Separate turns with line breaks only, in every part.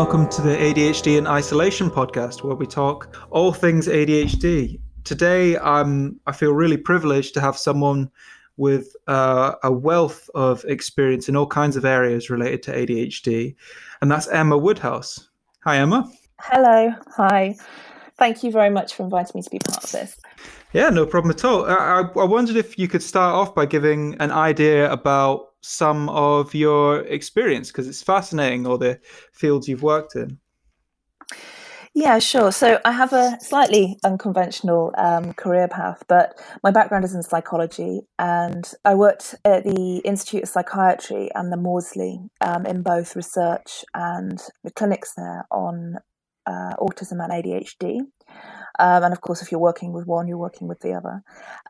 welcome to the ADHD in Isolation podcast, where we talk all things ADHD. Today, I'm I feel really privileged to have someone with uh, a wealth of experience in all kinds of areas related to ADHD, and that's Emma Woodhouse. Hi, Emma.
Hello. Hi. Thank you very much for inviting me to be part of this.
Yeah, no problem at all. I, I wondered if you could start off by giving an idea about some of your experience because it's fascinating all the fields you've worked in.
Yeah, sure. So I have a slightly unconventional um, career path, but my background is in psychology, and I worked at the Institute of Psychiatry and the Maudsley um, in both research and the clinics there on uh, autism and ADHD. Um, and of course, if you're working with one, you're working with the other.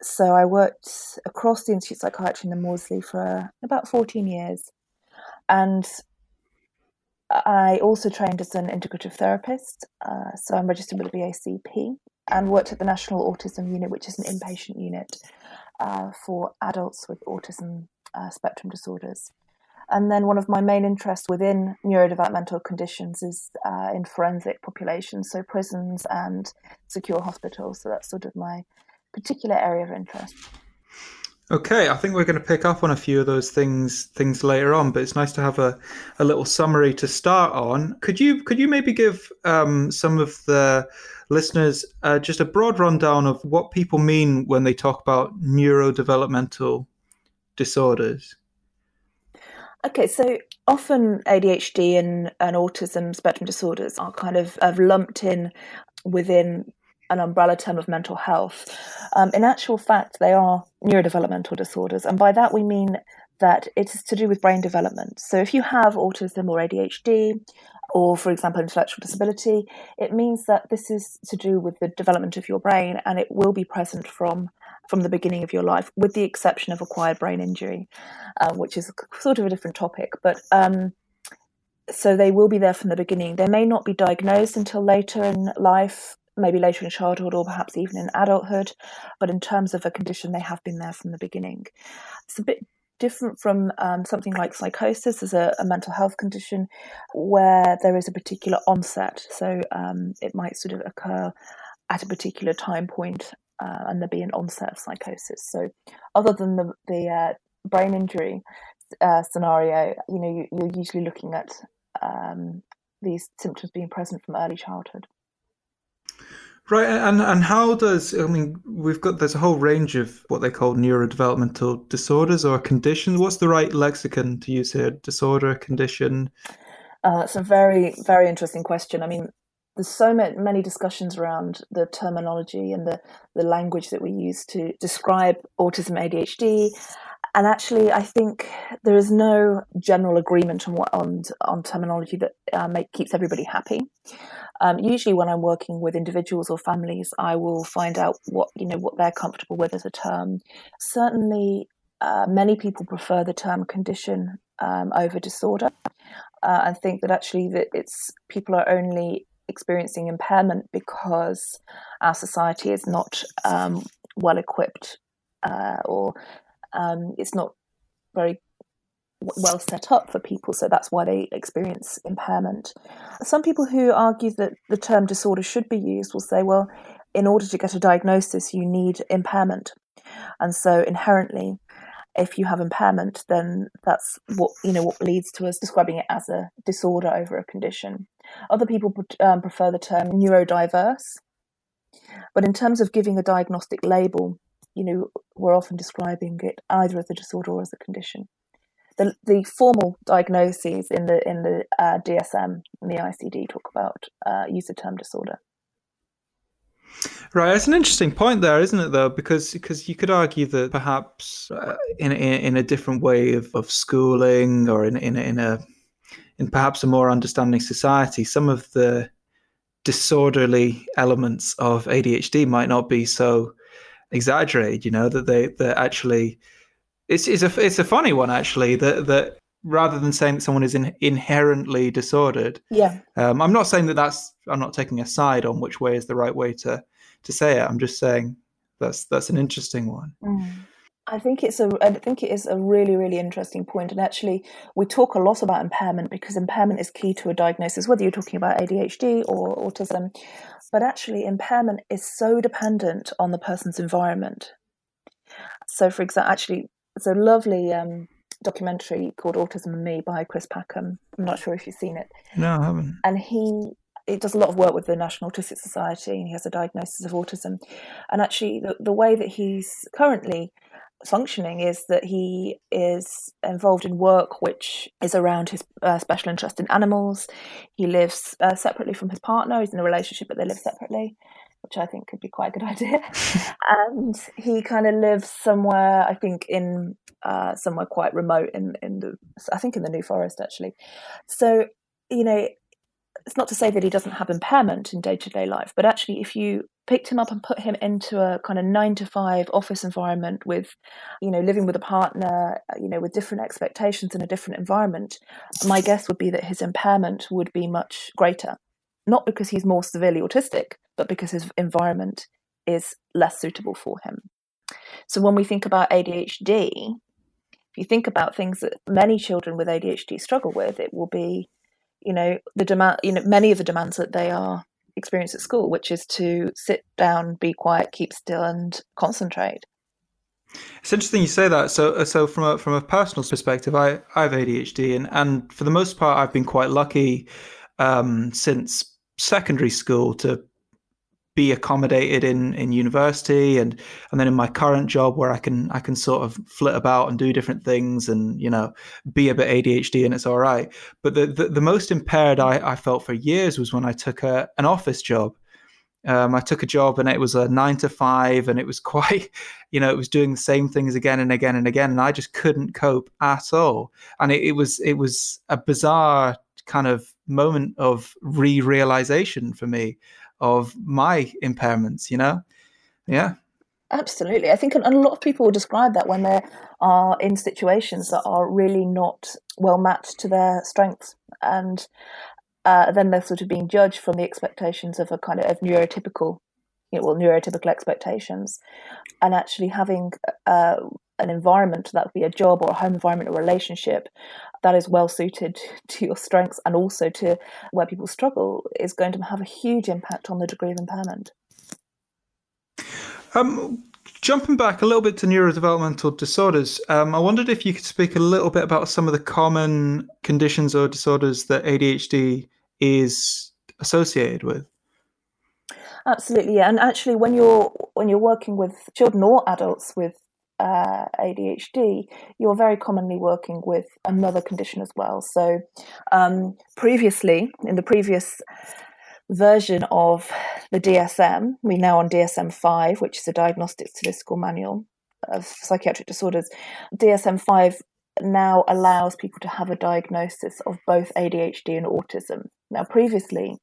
So I worked across the Institute of Psychiatry in the Maudsley for about 14 years. And I also trained as an integrative therapist. Uh, so I'm registered with the BACP and worked at the National Autism Unit, which is an inpatient unit uh, for adults with autism uh, spectrum disorders. And then one of my main interests within neurodevelopmental conditions is uh, in forensic populations, so prisons and secure hospitals. So that's sort of my particular area of interest.
Okay, I think we're going to pick up on a few of those things things later on, but it's nice to have a, a little summary to start on. Could you could you maybe give um, some of the listeners uh, just a broad rundown of what people mean when they talk about neurodevelopmental disorders?
Okay, so often ADHD and, and autism spectrum disorders are kind of, of lumped in within an umbrella term of mental health. Um, in actual fact, they are neurodevelopmental disorders, and by that we mean that it is to do with brain development. So if you have autism or ADHD, or for example, intellectual disability, it means that this is to do with the development of your brain and it will be present from from the beginning of your life, with the exception of acquired brain injury, uh, which is sort of a different topic. But um, so they will be there from the beginning. They may not be diagnosed until later in life, maybe later in childhood or perhaps even in adulthood. But in terms of a condition, they have been there from the beginning. It's a bit different from um, something like psychosis as a, a, mental health condition where there is a particular onset. So um, it might sort of occur at a particular time point uh, and there be an onset of psychosis. So, other than the the uh, brain injury uh, scenario, you know, you, are usually looking at um, these symptoms being present from early childhood.
Right, and and how does I mean we've got there's a whole range of what they call neurodevelopmental disorders or conditions. What's the right lexicon to use here? Disorder, condition.
Uh, it's a very very interesting question. I mean, there's so many discussions around the terminology and the, the language that we use to describe autism ADHD. And actually, I think there is no general agreement on what on, on terminology that uh, make, keeps everybody happy. Um, usually, when I'm working with individuals or families, I will find out what you know what they're comfortable with as a term. Certainly, uh, many people prefer the term condition um, over disorder, uh, and think that actually that it's people are only experiencing impairment because our society is not um, well equipped uh, or um, it's not very well set up for people, so that's why they experience impairment. Some people who argue that the term disorder should be used will say, well, in order to get a diagnosis, you need impairment. And so inherently, if you have impairment, then that's what you know what leads to us describing it as a disorder over a condition. Other people um, prefer the term neurodiverse, but in terms of giving a diagnostic label, you know, we're often describing it either as a disorder or as a condition. The, the formal diagnoses in the in the uh, DSM and the ICD talk about uh, use the term disorder.
Right, that's an interesting point there, isn't it? Though, because because you could argue that perhaps uh, in, in in a different way of, of schooling or in in in a in perhaps a more understanding society, some of the disorderly elements of ADHD might not be so exaggerated. You know that they that actually it's it's a it's a funny one actually that that rather than saying that someone is in, inherently disordered.
Yeah.
Um, I'm not saying that that's. I'm not taking a side on which way is the right way to to say it. I'm just saying that's that's an interesting one.
Mm. I think it's a I think it is a really really interesting point. and actually we talk a lot about impairment because impairment is key to a diagnosis, whether you're talking about ADHD or autism. But actually, impairment is so dependent on the person's environment. So, for example, actually, it's a lovely um, documentary called Autism and Me by Chris Packham. I'm not sure if you've seen it.
No, I haven't.
And he it does a lot of work with the National Autistic Society, and he has a diagnosis of autism. And actually, the, the way that he's currently functioning is that he is involved in work which is around his uh, special interest in animals. He lives uh, separately from his partner. He's in a relationship, but they live separately, which I think could be quite a good idea. and he kind of lives somewhere, I think, in uh, somewhere quite remote in in the, I think, in the New Forest actually. So you know, it's not to say that he doesn't have impairment in day to day life, but actually, if you picked him up and put him into a kind of nine to five office environment with, you know, living with a partner, uh, you know, with different expectations in a different environment, my guess would be that his impairment would be much greater. Not because he's more severely autistic, but because his environment is less suitable for him. So when we think about ADHD, if you think about things that many children with ADHD struggle with, it will be you know the demand you know many of the demands that they are experience at school which is to sit down be quiet keep still and concentrate.
It's interesting you say that. So uh, so from a from a personal perspective i i have adhd and and for the most part i've been quite lucky um, since secondary school to be accommodated in in university and and then in my current job where I can I can sort of flit about and do different things and you know be a bit ADHD and it's all right. But the the, the most impaired I, I felt for years was when I took a an office job. Um, I took a job and it was a nine to five and it was quite, you know, it was doing the same things again and again and again. And I just couldn't cope at all. And it, it was, it was a bizarre kind of moment of re-realization for me of my impairments, you know? Yeah.
Absolutely. I think a lot of people will describe that when they are in situations that are really not well matched to their strengths. And uh, then they're sort of being judged from the expectations of a kind of, of neurotypical, you know, well, neurotypical expectations. And actually having uh, an environment, that would be a job or a home environment or relationship, that is well suited to your strengths and also to where people struggle is going to have a huge impact on the degree of impairment.
Um, jumping back a little bit to neurodevelopmental disorders, um, I wondered if you could speak a little bit about some of the common conditions or disorders that ADHD is associated with.
Absolutely, yeah. And actually, when you're when you're working with children or adults with uh, ADHD, you're very commonly working with another condition as well. So, um, previously, in the previous version of the DSM, we're now on DSM 5, which is a diagnostic statistical manual of psychiatric disorders. DSM 5 now allows people to have a diagnosis of both ADHD and autism. Now, previously,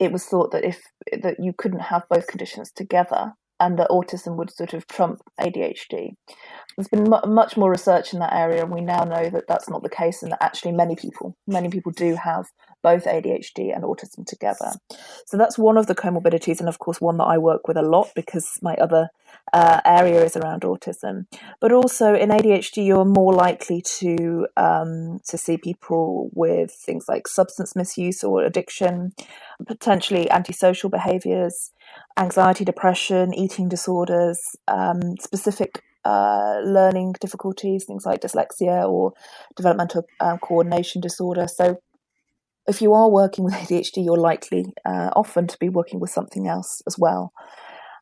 it was thought that if that you couldn't have both conditions together and that autism would sort of trump ADHD. There's been much more research in that area, and we now know that that's not the case, and that actually many people, many people do have both ADHD and autism together. So that's one of the comorbidities, and of course, one that I work with a lot because my other uh, area is around autism. But also in ADHD, you're more likely to um, to see people with things like substance misuse or addiction, potentially antisocial behaviours anxiety, depression, eating disorders, um, specific uh, learning difficulties, things like dyslexia or developmental um, coordination disorder. So, if you are working with ADHD, you're likely uh, often to be working with something else as well,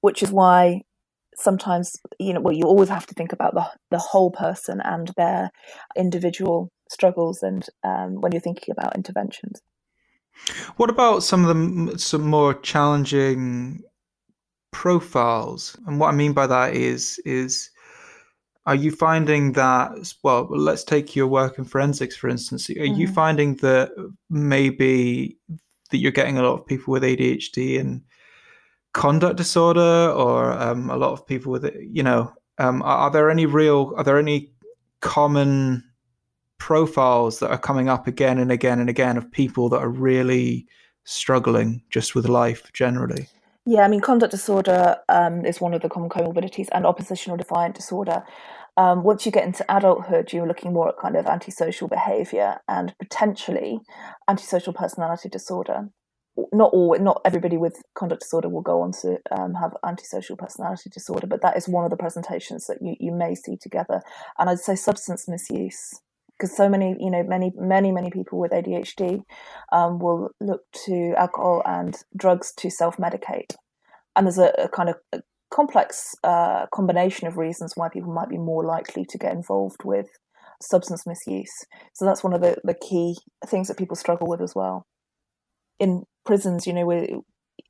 which is why sometimes you know well you always have to think about the the whole person and their individual struggles and um, when you're thinking about interventions.
What about some of the some more challenging profiles. And what I mean by that is is are you finding that well let's take your work in forensics for instance are mm-hmm. you finding that maybe that you're getting a lot of people with adhd and conduct disorder or um, a lot of people with it you know um, are, are, there any real are there any common profiles that are coming up again and again and again of people that are really struggling just with life generally
yeah, I mean, conduct disorder um, is one of the common comorbidities, and oppositional defiant disorder. Um, once you get into adulthood, you're looking more at kind of antisocial behaviour and potentially antisocial personality disorder. Not all, not everybody with conduct disorder will go on to um, have antisocial personality disorder, but that is one of the presentations that you, you may see together. And I'd say substance misuse because so many, you know, many, many, many people with ADHD um, will look to alcohol and drugs to self-medicate, and there's a, a kind of a complex uh, combination of reasons why people might be more likely to get involved with substance misuse. So that's one of the, the key things that people struggle with as well. In prisons, you know, we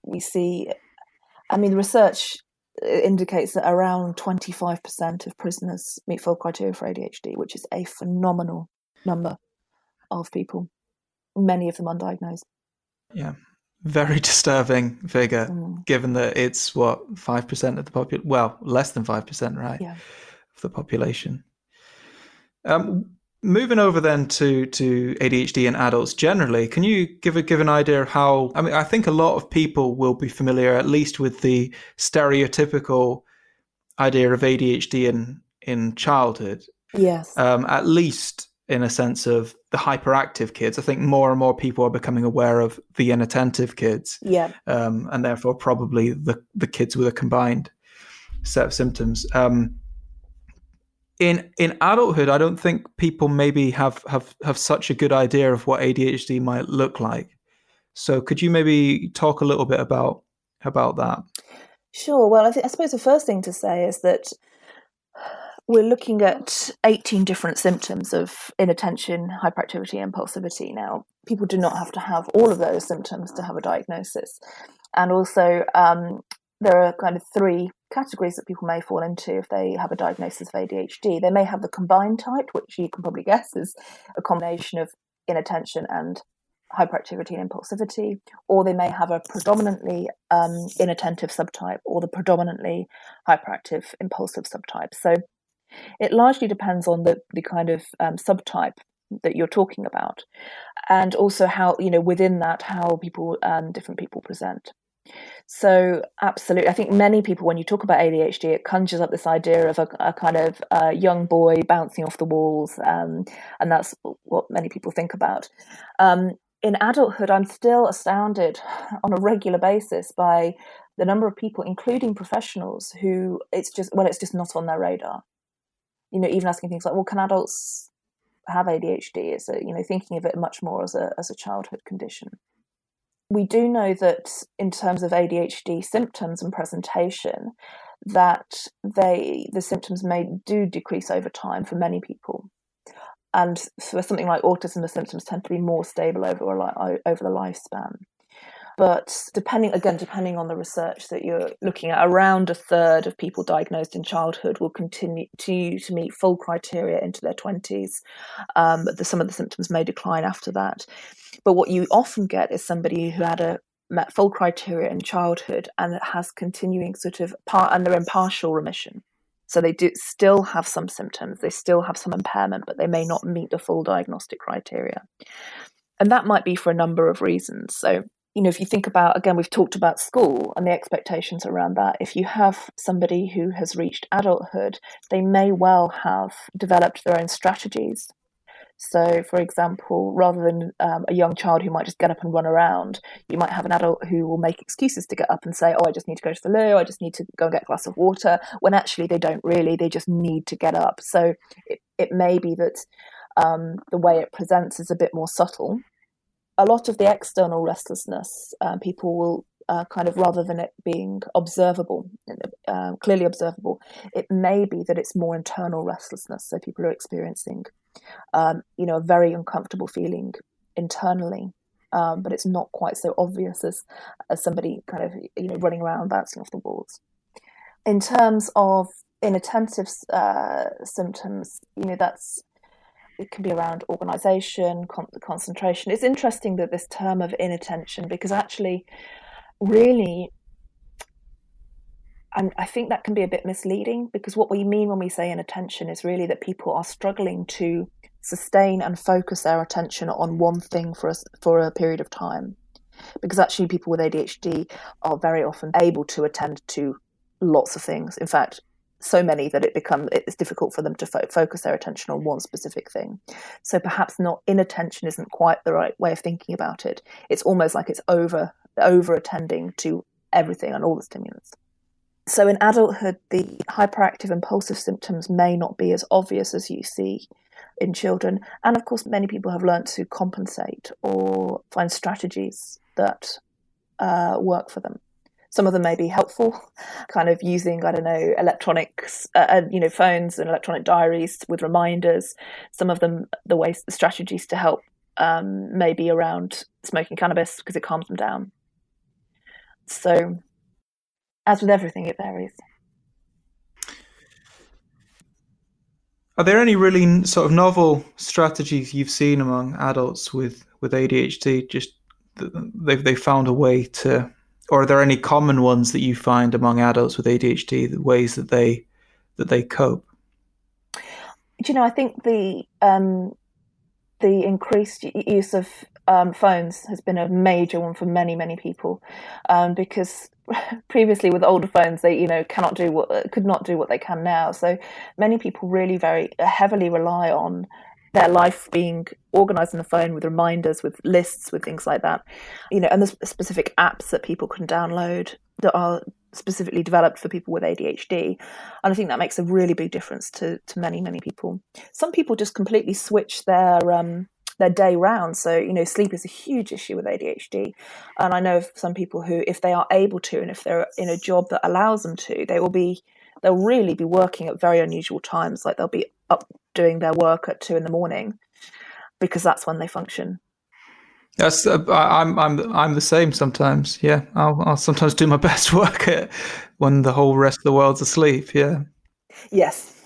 we see, I mean, the research indicates that around 25% of prisoners meet full criteria for ADHD, which is a phenomenal number of people, many of them undiagnosed.
Yeah, very disturbing figure, mm. given that it's what, 5% of the population, well, less than 5%, right?
Yeah.
Of the population. Um, moving over then to to ADHD in adults generally, can you give a give an idea of how? I mean, I think a lot of people will be familiar, at least, with the stereotypical idea of ADHD in in childhood.
Yes.
Um, at least in a sense of the hyperactive kids. I think more and more people are becoming aware of the inattentive kids.
Yeah.
Um, and therefore, probably the the kids with a combined set of symptoms. Um, in in adulthood, I don't think people maybe have have have such a good idea of what ADHD might look like. So, could you maybe talk a little bit about about that?
Sure. Well, I, th- I suppose the first thing to say is that we're looking at 18 different symptoms of inattention, hyperactivity, impulsivity. Now, people do not have to have all of those symptoms to have a diagnosis. And also, um, there are kind of three categories that people may fall into if they have a diagnosis of ADHD. They may have the combined type, which you can probably guess is a combination of inattention and hyperactivity and impulsivity, or they may have a predominantly um, inattentive subtype or the predominantly hyperactive impulsive subtype. So it largely depends on the, the kind of um, subtype that you're talking about, and also how you know within that how people um, different people present. So, absolutely. I think many people, when you talk about ADHD, it conjures up this idea of a, a kind of young boy bouncing off the walls, um, and that's what many people think about. Um, in adulthood, I'm still astounded on a regular basis by the number of people, including professionals, who it's just well, it's just not on their radar. You know, even asking things like, "Well, can adults have ADHD?" Is you know thinking of it much more as a as a childhood condition we do know that in terms of ADHD symptoms and presentation, that they the symptoms may do decrease over time for many people, and for something like autism, the symptoms tend to be more stable over over the lifespan. But depending again, depending on the research that you're looking at, around a third of people diagnosed in childhood will continue to, meet full criteria into their twenties. Um, the, some of the symptoms may decline after that. But what you often get is somebody who had a met full criteria in childhood and has continuing sort of part and they're in partial remission. So they do still have some symptoms, they still have some impairment, but they may not meet the full diagnostic criteria. And that might be for a number of reasons. So, you know, if you think about again, we've talked about school and the expectations around that. If you have somebody who has reached adulthood, they may well have developed their own strategies so, for example, rather than um, a young child who might just get up and run around, you might have an adult who will make excuses to get up and say, Oh, I just need to go to the loo, I just need to go and get a glass of water, when actually they don't really, they just need to get up. So, it, it may be that um, the way it presents is a bit more subtle. A lot of the external restlessness, uh, people will uh, kind of rather than it being observable, uh, clearly observable, it may be that it's more internal restlessness. So people are experiencing um, you know, a very uncomfortable feeling internally. Um, but it's not quite so obvious as, as somebody kind of, you know, running around bouncing off the walls. In terms of inattentive uh, symptoms, you know, that's it can be around organization, con- concentration. It's interesting that this term of inattention, because actually, really, and I think that can be a bit misleading because what we mean when we say inattention is really that people are struggling to sustain and focus their attention on one thing for a, for a period of time. Because actually, people with ADHD are very often able to attend to lots of things. In fact, so many that it become it's difficult for them to fo- focus their attention on one specific thing. So perhaps not inattention isn't quite the right way of thinking about it. It's almost like it's over over attending to everything and all the stimulants. So in adulthood, the hyperactive impulsive symptoms may not be as obvious as you see in children. And of course, many people have learned to compensate or find strategies that uh, work for them. Some of them may be helpful, kind of using, I don't know, electronics, uh, uh, you know, phones and electronic diaries with reminders. Some of them, the ways, the strategies to help um, may be around smoking cannabis because it calms them down. So, as with everything, it varies.
Are there any really sort of novel strategies you've seen among adults with, with ADHD? Just they've they found a way to or are there any common ones that you find among adults with ADHD, the ways that they that they cope?
Do you know? I think the um, the increased use of um, phones has been a major one for many many people um, because previously with older phones they you know cannot do what could not do what they can now so many people really very heavily rely on their life being organized on the phone with reminders, with lists, with things like that. You know, and there's specific apps that people can download that are specifically developed for people with ADHD. And I think that makes a really big difference to, to many, many people. Some people just completely switch their um, their day round. So, you know, sleep is a huge issue with ADHD. And I know of some people who, if they are able to, and if they're in a job that allows them to, they will be, they'll really be working at very unusual times. Like they'll be up doing their work at two in the morning because that's when they function.
Yes, uh, I'm I'm I'm the same sometimes. Yeah, I'll I'll sometimes do my best work at when the whole rest of the world's asleep. Yeah.
Yes.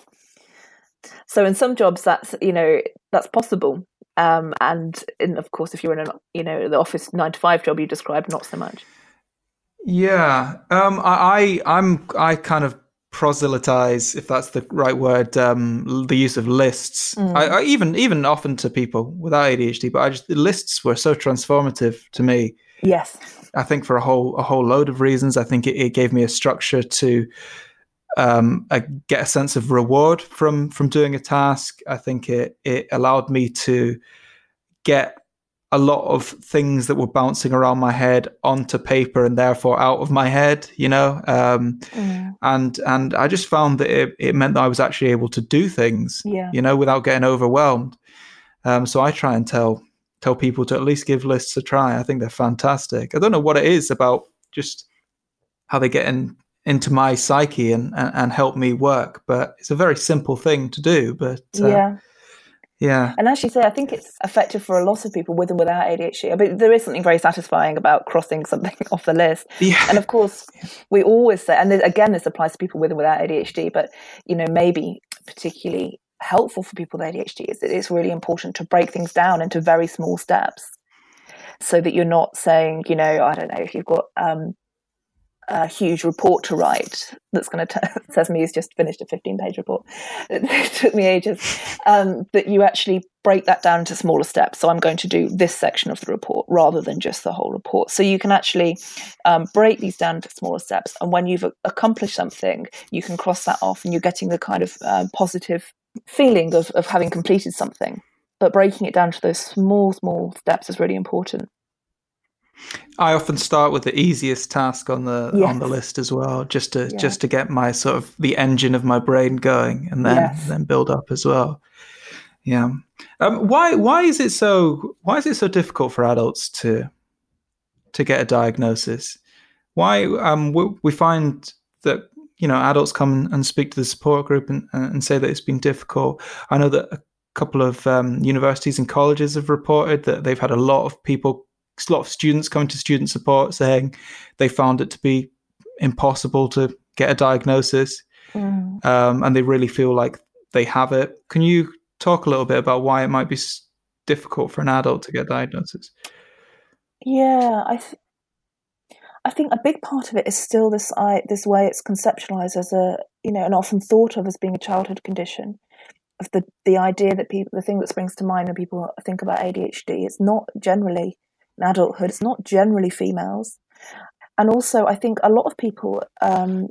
So in some jobs, that's you know that's possible, um, and in, of course, if you're in an you know the office nine to five job you described, not so much.
Yeah, um, I, I I'm I kind of proselytize, if that's the right word, um, the use of lists. Mm. I, I, even even often to people without ADHD, but I just the lists were so transformative to me.
Yes,
I think for a whole a whole load of reasons. I think it, it gave me a structure to um, I get a sense of reward from from doing a task. I think it it allowed me to get a lot of things that were bouncing around my head onto paper and therefore out of my head, you know. Um, mm. And and I just found that it, it meant that I was actually able to do things, yeah. you know, without getting overwhelmed. Um, so I try and tell tell people to at least give lists a try. I think they're fantastic. I don't know what it is about just how they get in into my psyche and, and, and help me work, but it's a very simple thing to do. But
uh, yeah
yeah.
And as you say, I think it's effective for a lot of people with and without ADHD. I mean, there is something very satisfying about crossing something off the list.
Yeah.
And of course, we always say, and again, this applies to people with and without ADHD, but, you know, maybe particularly helpful for people with ADHD is that it's really important to break things down into very small steps so that you're not saying, you know, I don't know, if you've got um, a huge report to write that's going to says me has just finished a 15 page report. It took me ages. Um, that you actually break that down into smaller steps. So i'm going to do this section of the report rather than just the whole report. So you can actually um, break these down into smaller steps and when you've accomplished something you can cross that off and you're getting the kind of uh, positive feeling of, of having completed something. But breaking it down to those small small steps is really important
I often start with the easiest task on the yes. on the list as well, just to yeah. just to get my sort of the engine of my brain going, and then yes. then build up as well. Yeah. Um, why why is it so why is it so difficult for adults to to get a diagnosis? Why um, we, we find that you know adults come and speak to the support group and, and say that it's been difficult. I know that a couple of um, universities and colleges have reported that they've had a lot of people a lot of students coming to student support saying they found it to be impossible to get a diagnosis mm. um, and they really feel like they have it. Can you talk a little bit about why it might be difficult for an adult to get a diagnosis?
Yeah, I th- I think a big part of it is still this I, this way it's conceptualized as a you know and often thought of as being a childhood condition of the the idea that people the thing that springs to mind when people think about ADHD it's not generally in adulthood. It's not generally females. And also, I think a lot of people um,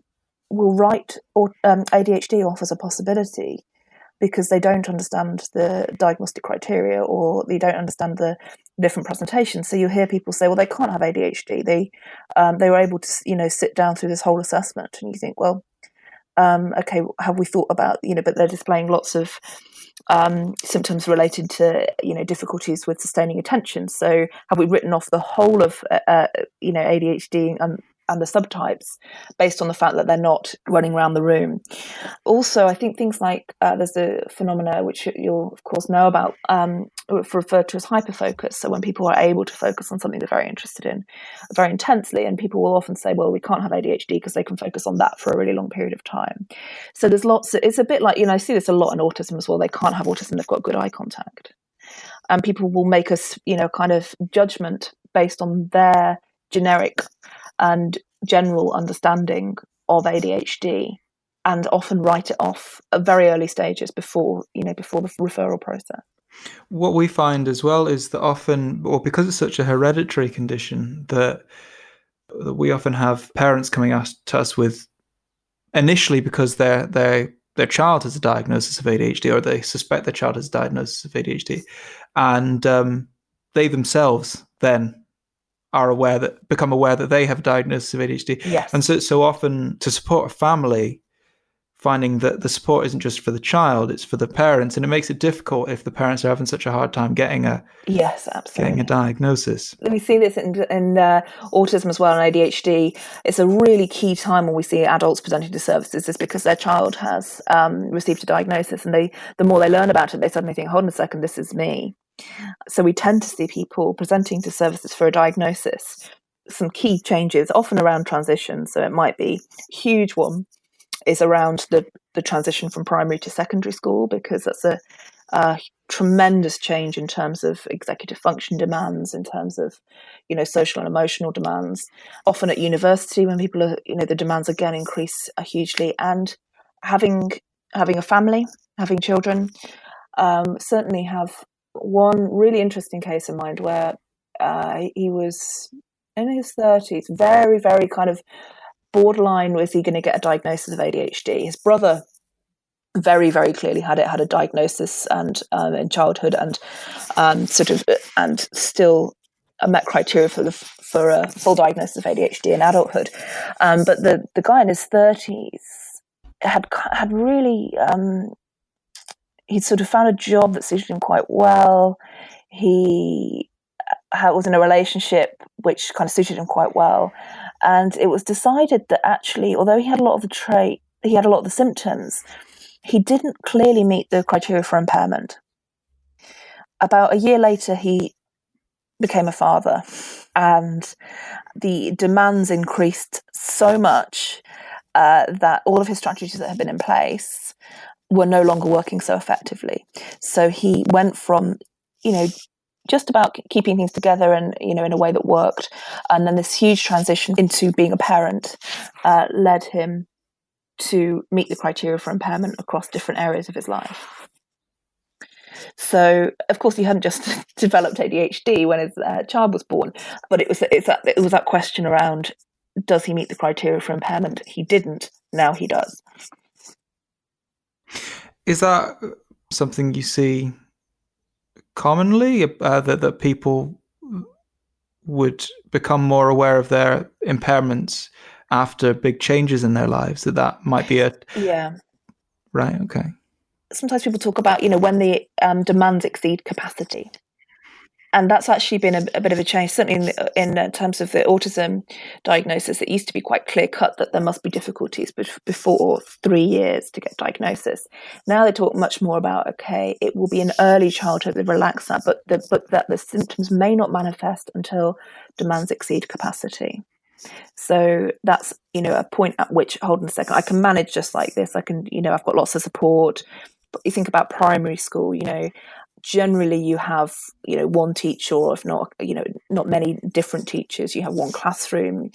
will write or um, ADHD off as a possibility because they don't understand the diagnostic criteria or they don't understand the different presentations. So you hear people say, "Well, they can't have ADHD. They um, they were able to you know sit down through this whole assessment," and you think, "Well, um, okay, have we thought about you know?" But they're displaying lots of um, symptoms related to you know difficulties with sustaining attention. So have we written off the whole of uh, uh you know ADHD and and the subtypes based on the fact that they're not running around the room. Also, I think things like uh, there's a phenomena which you'll of course know about, um, referred to as hyperfocus. So when people are able to focus on something they're very interested in very intensely, and people will often say, "Well, we can't have ADHD because they can focus on that for a really long period of time." So there's lots. It's a bit like you know I see this a lot in autism as well. They can't have autism; they've got good eye contact, and people will make us you know kind of judgment based on their generic and general understanding of ADHD and often write it off at very early stages before you know before the referral process.
What we find as well is that often, or because it's such a hereditary condition, that, that we often have parents coming to us with initially because their their their child has a diagnosis of ADHD or they suspect their child has a diagnosis of ADHD, and um, they themselves then are aware that become aware that they have a diagnosis of ADHD.
Yes.
And so so often to support a family, finding that the support isn't just for the child, it's for the parents. And it makes it difficult if the parents are having such a hard time getting a
yes, absolutely
getting a diagnosis.
We see this in, in uh, autism as well and ADHD. It's a really key time when we see adults presenting to services is because their child has um, received a diagnosis and they the more they learn about it, they suddenly think, hold on a second, this is me. So we tend to see people presenting to services for a diagnosis. Some key changes, often around transition. So it might be a huge one is around the, the transition from primary to secondary school because that's a, a tremendous change in terms of executive function demands, in terms of you know social and emotional demands. Often at university, when people are you know the demands again increase hugely, and having having a family, having children, um, certainly have one really interesting case in mind where uh, he was in his 30s, very, very kind of borderline was he going to get a diagnosis of ADHD. His brother very, very clearly had it, had a diagnosis and um, in childhood and um, sort of, and still met criteria for the for a full diagnosis of ADHD in adulthood. Um, but the the guy in his 30s had had really um, he'd sort of found a job that suited him quite well. He uh, was in a relationship which kind of suited him quite well. And it was decided that actually, although he had a lot of the trait, he had a lot of the symptoms, he didn't clearly meet the criteria for impairment. About a year later, he became a father, and the demands increased so much uh, that all of his strategies that had been in place were no longer working so effectively. So he went from, you know, just about keeping things together and you know in a way that worked. And then this huge transition into being a parent uh, led him to meet the criteria for impairment across different areas of his life. So of course he hadn't just developed adhd when his uh, child was born but it was it's that, it was that question around does he meet the criteria for impairment? He didn't. Now he does.
Is that something you see commonly uh, that that people would become more aware of their impairments after big changes in their lives? That that might be a
yeah
right. Okay.
Sometimes people talk about you know when the um, demands exceed capacity and that's actually been a, a, bit of a change. Certainly, in, in uh, terms of the autism diagnosis, it used to be quite clear cut that there must be difficulties before three years to get diagnosis. Now they talk much more about okay, it will be an early childhood, they relax that, but the, but that the symptoms may not manifest until demands exceed capacity. So that's you know a point at which hold on a second, I can manage just like this. I can you know I've got lots of support. But you think about primary school, you know, generally you have you know one teacher or if not you know not many different teachers. You have one classroom.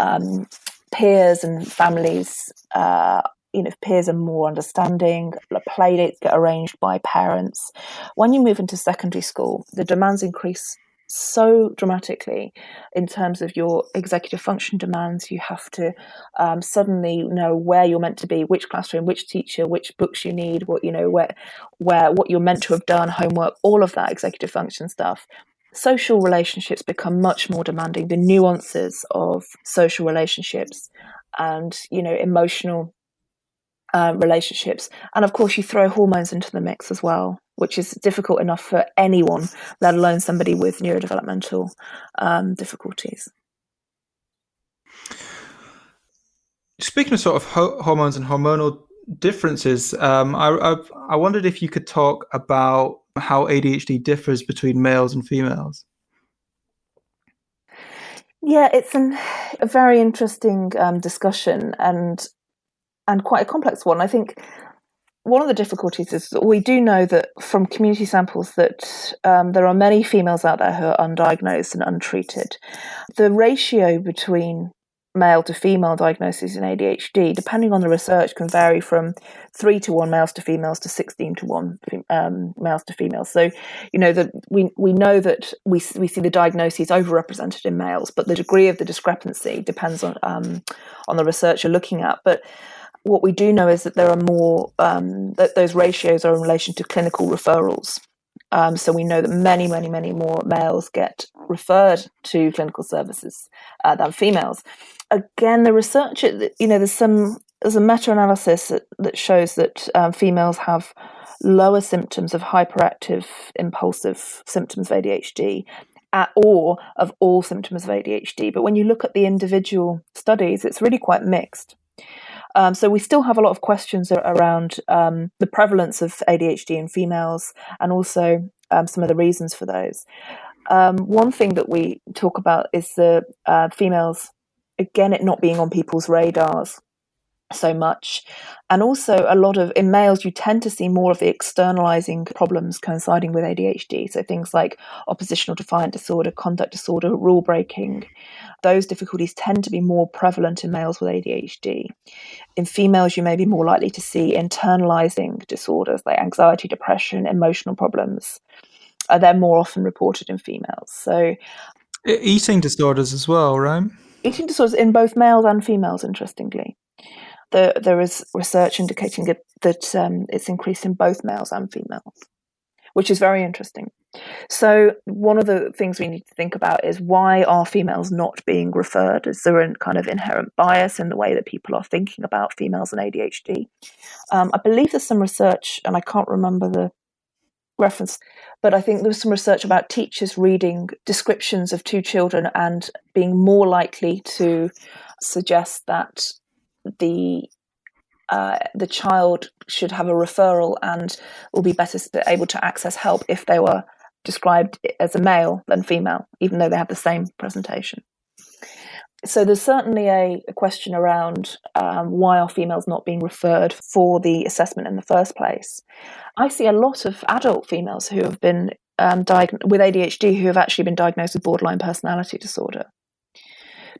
Um, peers and families uh, you know peers are more understanding play dates get arranged by parents. When you move into secondary school the demands increase so dramatically in terms of your executive function demands. You have to um, suddenly know where you're meant to be, which classroom, which teacher, which books you need, what you know, where, where, what you're meant to have done, homework, all of that executive function stuff. Social relationships become much more demanding. The nuances of social relationships and you know emotional uh, relationships, and of course you throw hormones into the mix as well which is difficult enough for anyone, let alone somebody with neurodevelopmental um, difficulties.
Speaking of sort of ho- hormones and hormonal differences, um, I, I, I wondered if you could talk about how ADHD differs between males and females.
Yeah, it's an, a very interesting um, discussion and and quite a complex one. I think one of the difficulties is that we do know that from community samples that um, there are many females out there who are undiagnosed and untreated. The ratio between male to female diagnosis in ADHD, depending on the research, can vary from three to one males to females to sixteen to one um, males to females. So, you know that we we know that we we see the diagnoses overrepresented in males, but the degree of the discrepancy depends on um, on the research you're looking at. But what we do know is that there are more um, that those ratios are in relation to clinical referrals. Um, so we know that many, many, many more males get referred to clinical services uh, than females. Again, the research, you know, there's some there's a meta-analysis that, that shows that um, females have lower symptoms of hyperactive, impulsive symptoms of ADHD at, or of all symptoms of ADHD. But when you look at the individual studies, it's really quite mixed. Um, so we still have a lot of questions around um, the prevalence of ADHD in females and also um, some of the reasons for those. Um, one thing that we talk about is the uh, females, again, it not being on people's radars so much. And also, a lot of in males, you tend to see more of the externalizing problems coinciding with ADHD. So, things like oppositional defiant disorder, conduct disorder, rule breaking, those difficulties tend to be more prevalent in males with ADHD. In females, you may be more likely to see internalizing disorders like anxiety, depression, emotional problems. Uh, they're more often reported in females. So,
eating disorders as well, right?
Eating disorders in both males and females, interestingly. The, there is research indicating that, that um, it's increased in both males and females, which is very interesting. So, one of the things we need to think about is why are females not being referred? Is there a kind of inherent bias in the way that people are thinking about females and ADHD? Um, I believe there's some research, and I can't remember the reference, but I think there was some research about teachers reading descriptions of two children and being more likely to suggest that the uh, the child should have a referral and will be better able to access help if they were described as a male than female, even though they have the same presentation. So there's certainly a, a question around um, why are females not being referred for the assessment in the first place. I see a lot of adult females who have been um, diagnosed with ADHD who have actually been diagnosed with borderline personality disorder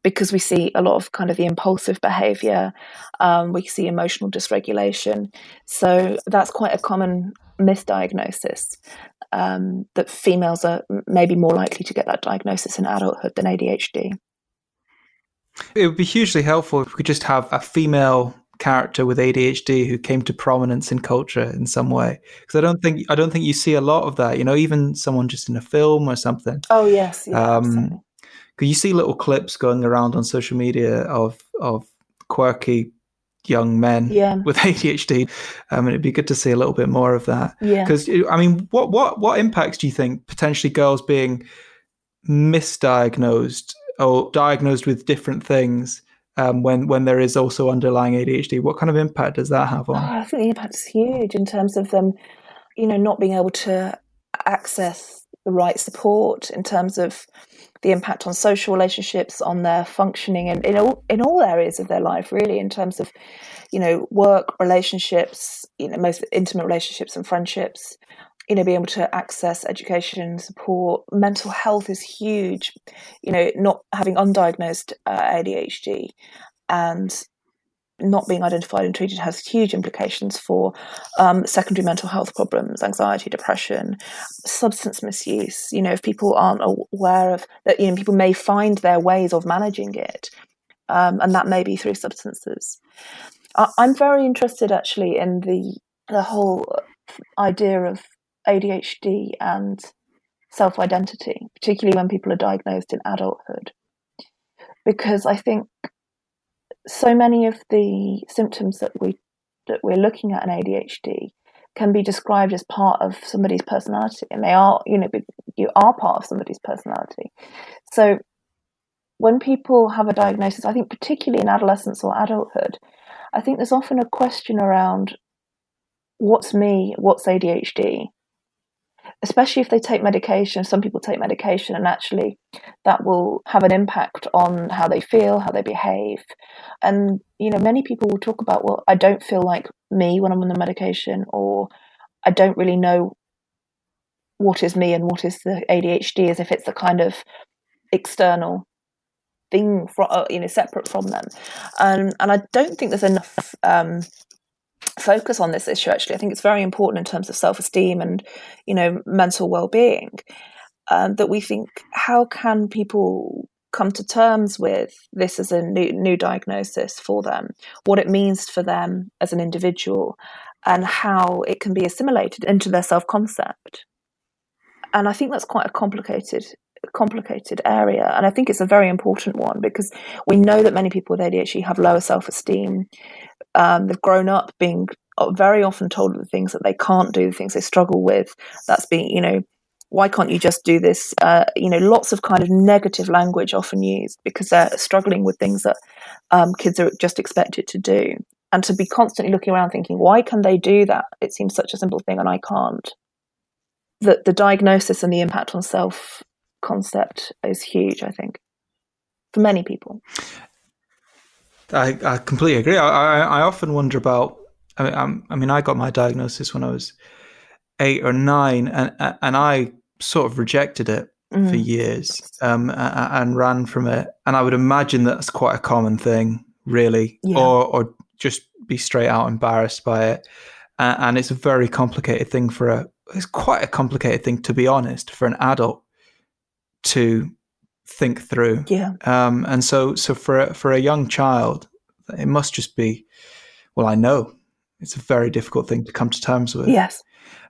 because we see a lot of kind of the impulsive behavior, um, we see emotional dysregulation. So that's quite a common misdiagnosis um, that females are maybe more likely to get that diagnosis in adulthood than ADHD.
It would be hugely helpful if we could just have a female character with ADHD who came to prominence in culture in some way. Because I don't think I don't think you see a lot of that. You know, even someone just in a film or something.
Oh yes, yeah, um,
Because you see little clips going around on social media of of quirky young men
yeah.
with ADHD. Um, and it'd be good to see a little bit more of that.
Yeah.
Because I mean, what what what impacts do you think potentially girls being misdiagnosed or diagnosed with different things um, when when there is also underlying ADHD? What kind of impact does that have on?
Oh, I think the impact is huge in terms of them, you know, not being able to access the right support in terms of the impact on social relationships, on their functioning, and in all in all areas of their life, really, in terms of you know work, relationships, you know, most intimate relationships and friendships. You know, being able to access education, support, mental health is huge. You know, not having undiagnosed uh, ADHD, and not being identified and treated has huge implications for um, secondary mental health problems, anxiety, depression, substance misuse. You know, if people aren't aware of that, you know, people may find their ways of managing it, um, and that may be through substances. I- I'm very interested actually in the the whole idea of ADHD and self identity, particularly when people are diagnosed in adulthood, because I think so many of the symptoms that we that we're looking at in ADHD can be described as part of somebody's personality, and they are, you know, you are part of somebody's personality. So when people have a diagnosis, I think particularly in adolescence or adulthood, I think there's often a question around what's me, what's ADHD, especially if they take medication. Some people take medication, and actually, that will have an impact on how they feel, how they behave. And, you know, many people will talk about, well, I don't feel like me when I'm on the medication, or I don't really know what is me and what is the ADHD, as if it's a kind of external thing, from, uh, you know, separate from them. And, and I don't think there's enough. Um, focus on this issue actually. I think it's very important in terms of self-esteem and you know mental well-being um, that we think how can people come to terms with this as a new, new diagnosis for them what it means for them as an individual and how it can be assimilated into their self-concept? And i think that's quite a complicated complicated area and i think it's a very important one because we know that many people with adhd have lower self-esteem um, they've grown up being uh, very often told the things that they can't do, the things they struggle with. That's being, you know, why can't you just do this? Uh, you know, lots of kind of negative language often used because they're struggling with things that um, kids are just expected to do. And to be constantly looking around thinking, why can they do that? It seems such a simple thing and I can't. The, the diagnosis and the impact on self concept is huge, I think, for many people.
I, I completely agree. I, I, I often wonder about. I mean, I mean, I got my diagnosis when I was eight or nine, and and I sort of rejected it mm. for years um, and ran from it. And I would imagine that's quite a common thing, really, yeah. or or just be straight out embarrassed by it. and it's a very complicated thing for a. It's quite a complicated thing, to be honest, for an adult to think through.
Yeah.
Um, and so, so for a, for a young child, it must just be. Well, I know it's a very difficult thing to come to terms with.
Yes.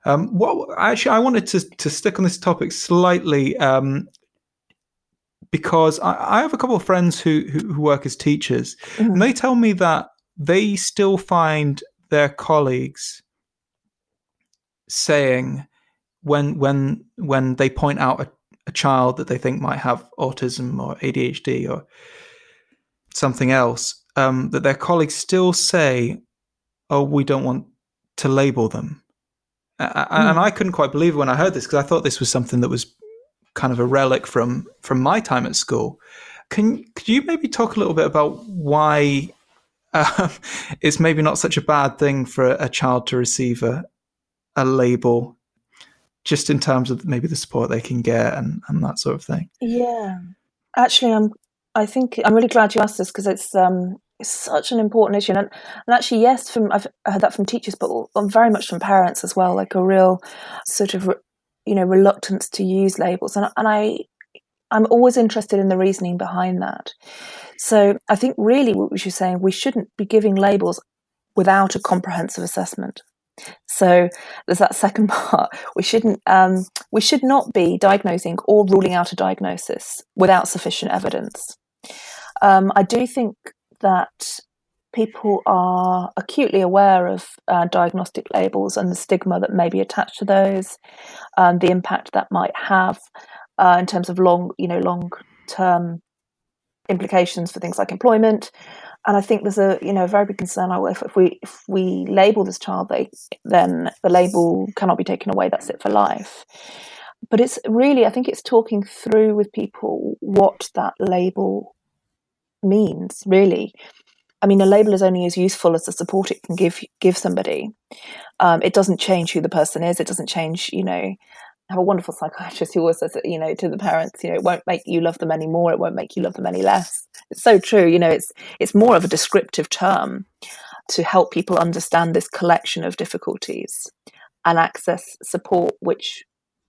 Um, what actually, I wanted to to stick on this topic slightly um, because I, I, have a couple of friends who who, who work as teachers, mm-hmm. and they tell me that they still find their colleagues saying when when when they point out a a child that they think might have autism or ADHD or something else, um, that their colleagues still say, "Oh, we don't want to label them," mm. and I couldn't quite believe it when I heard this because I thought this was something that was kind of a relic from from my time at school. Can could you maybe talk a little bit about why uh, it's maybe not such a bad thing for a, a child to receive a a label just in terms of maybe the support they can get and, and that sort of thing.
Yeah, actually, I'm. I think I'm really glad you asked this because it's um it's such an important issue, and, and actually, yes, from I've heard that from teachers, but very much from parents as well. Like a real sort of you know reluctance to use labels, and and I I'm always interested in the reasoning behind that. So I think really what you're saying, we shouldn't be giving labels without a comprehensive assessment. So there's that second part. We shouldn't um, we should not be diagnosing or ruling out a diagnosis without sufficient evidence. Um, I do think that people are acutely aware of uh, diagnostic labels and the stigma that may be attached to those, um, the impact that might have uh, in terms of long, you know, long term implications for things like employment, and I think there's a you know a very big concern. If, if we if we label this child, they, then the label cannot be taken away. That's it for life. But it's really, I think it's talking through with people what that label means. Really, I mean, a label is only as useful as the support it can give give somebody. Um, it doesn't change who the person is. It doesn't change, you know, have a wonderful psychiatrist who always says you know, to the parents, you know, it won't make you love them any more, it won't make you love them any less. It's so true. You know, it's it's more of a descriptive term to help people understand this collection of difficulties and access support, which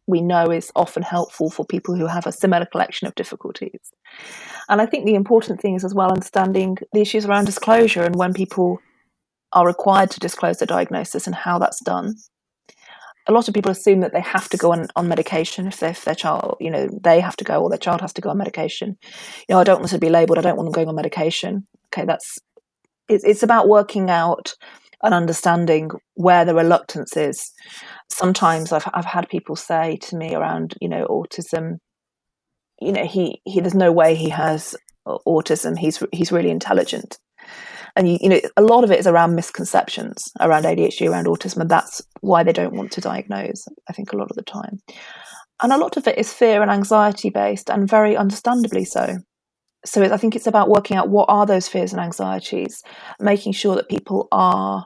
we know is often helpful for people who have a similar collection of difficulties. And I think the important thing is as well understanding the issues around disclosure and when people are required to disclose their diagnosis and how that's done. A lot of people assume that they have to go on, on medication if, if their child, you know, they have to go or their child has to go on medication. You know, I don't want to be labelled. I don't want them going on medication. Okay, that's it's, it's about working out and understanding where the reluctance is. Sometimes I've I've had people say to me around you know autism, you know he he there's no way he has autism. He's he's really intelligent, and you, you know a lot of it is around misconceptions around ADHD, around autism, and that's why they don't want to diagnose. I think a lot of the time, and a lot of it is fear and anxiety based, and very understandably so so I think it's about working out what are those fears and anxieties, making sure that people are